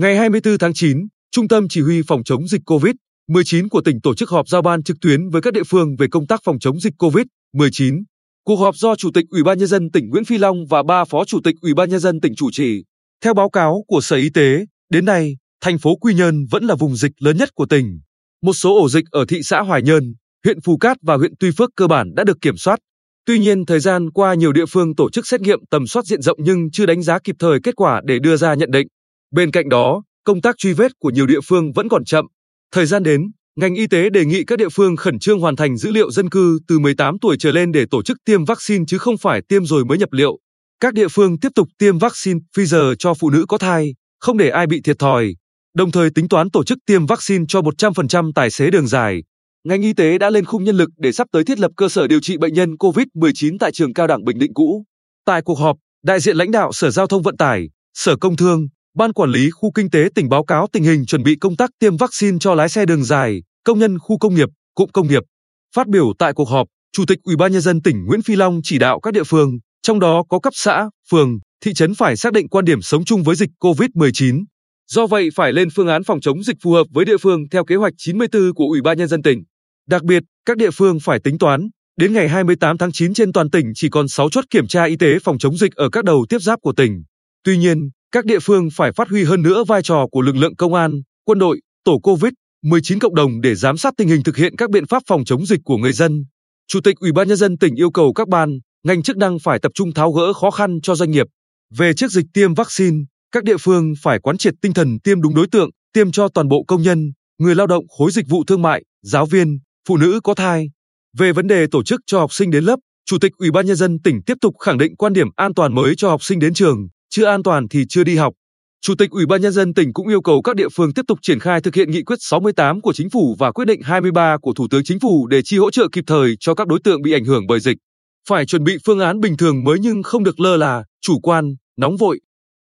Ngày 24 tháng 9, Trung tâm Chỉ huy phòng chống dịch COVID-19 của tỉnh tổ chức họp giao ban trực tuyến với các địa phương về công tác phòng chống dịch COVID-19. Cuộc họp do Chủ tịch Ủy ban nhân dân tỉnh Nguyễn Phi Long và ba Phó Chủ tịch Ủy ban nhân dân tỉnh chủ trì. Theo báo cáo của Sở Y tế, đến nay, thành phố Quy Nhơn vẫn là vùng dịch lớn nhất của tỉnh. Một số ổ dịch ở thị xã Hoài Nhơn, huyện Phù Cát và huyện Tuy Phước cơ bản đã được kiểm soát. Tuy nhiên, thời gian qua nhiều địa phương tổ chức xét nghiệm tầm soát diện rộng nhưng chưa đánh giá kịp thời kết quả để đưa ra nhận định. Bên cạnh đó, công tác truy vết của nhiều địa phương vẫn còn chậm. Thời gian đến, ngành y tế đề nghị các địa phương khẩn trương hoàn thành dữ liệu dân cư từ 18 tuổi trở lên để tổ chức tiêm vaccine chứ không phải tiêm rồi mới nhập liệu. Các địa phương tiếp tục tiêm vaccine Pfizer cho phụ nữ có thai, không để ai bị thiệt thòi. Đồng thời tính toán tổ chức tiêm vaccine cho 100% tài xế đường dài. Ngành y tế đã lên khung nhân lực để sắp tới thiết lập cơ sở điều trị bệnh nhân COVID-19 tại trường cao đẳng Bình Định cũ. Tại cuộc họp, đại diện lãnh đạo Sở Giao thông Vận tải, Sở Công Thương, Ban quản lý khu kinh tế tỉnh báo cáo tình hình chuẩn bị công tác tiêm vaccine cho lái xe đường dài, công nhân khu công nghiệp, cụm công nghiệp. Phát biểu tại cuộc họp, Chủ tịch Ủy ban nhân dân tỉnh Nguyễn Phi Long chỉ đạo các địa phương, trong đó có cấp xã, phường, thị trấn phải xác định quan điểm sống chung với dịch COVID-19. Do vậy phải lên phương án phòng chống dịch phù hợp với địa phương theo kế hoạch 94 của Ủy ban nhân dân tỉnh. Đặc biệt, các địa phương phải tính toán, đến ngày 28 tháng 9 trên toàn tỉnh chỉ còn 6 chốt kiểm tra y tế phòng chống dịch ở các đầu tiếp giáp của tỉnh. Tuy nhiên, các địa phương phải phát huy hơn nữa vai trò của lực lượng công an, quân đội, tổ COVID-19 cộng đồng để giám sát tình hình thực hiện các biện pháp phòng chống dịch của người dân. Chủ tịch Ủy ban nhân dân tỉnh yêu cầu các ban, ngành chức năng phải tập trung tháo gỡ khó khăn cho doanh nghiệp. Về trước dịch tiêm vaccine, các địa phương phải quán triệt tinh thần tiêm đúng đối tượng, tiêm cho toàn bộ công nhân, người lao động khối dịch vụ thương mại, giáo viên, phụ nữ có thai. Về vấn đề tổ chức cho học sinh đến lớp, Chủ tịch Ủy ban nhân dân tỉnh tiếp tục khẳng định quan điểm an toàn mới cho học sinh đến trường, chưa an toàn thì chưa đi học. Chủ tịch Ủy ban nhân dân tỉnh cũng yêu cầu các địa phương tiếp tục triển khai thực hiện nghị quyết 68 của chính phủ và quyết định 23 của Thủ tướng Chính phủ để chi hỗ trợ kịp thời cho các đối tượng bị ảnh hưởng bởi dịch. Phải chuẩn bị phương án bình thường mới nhưng không được lơ là, chủ quan, nóng vội.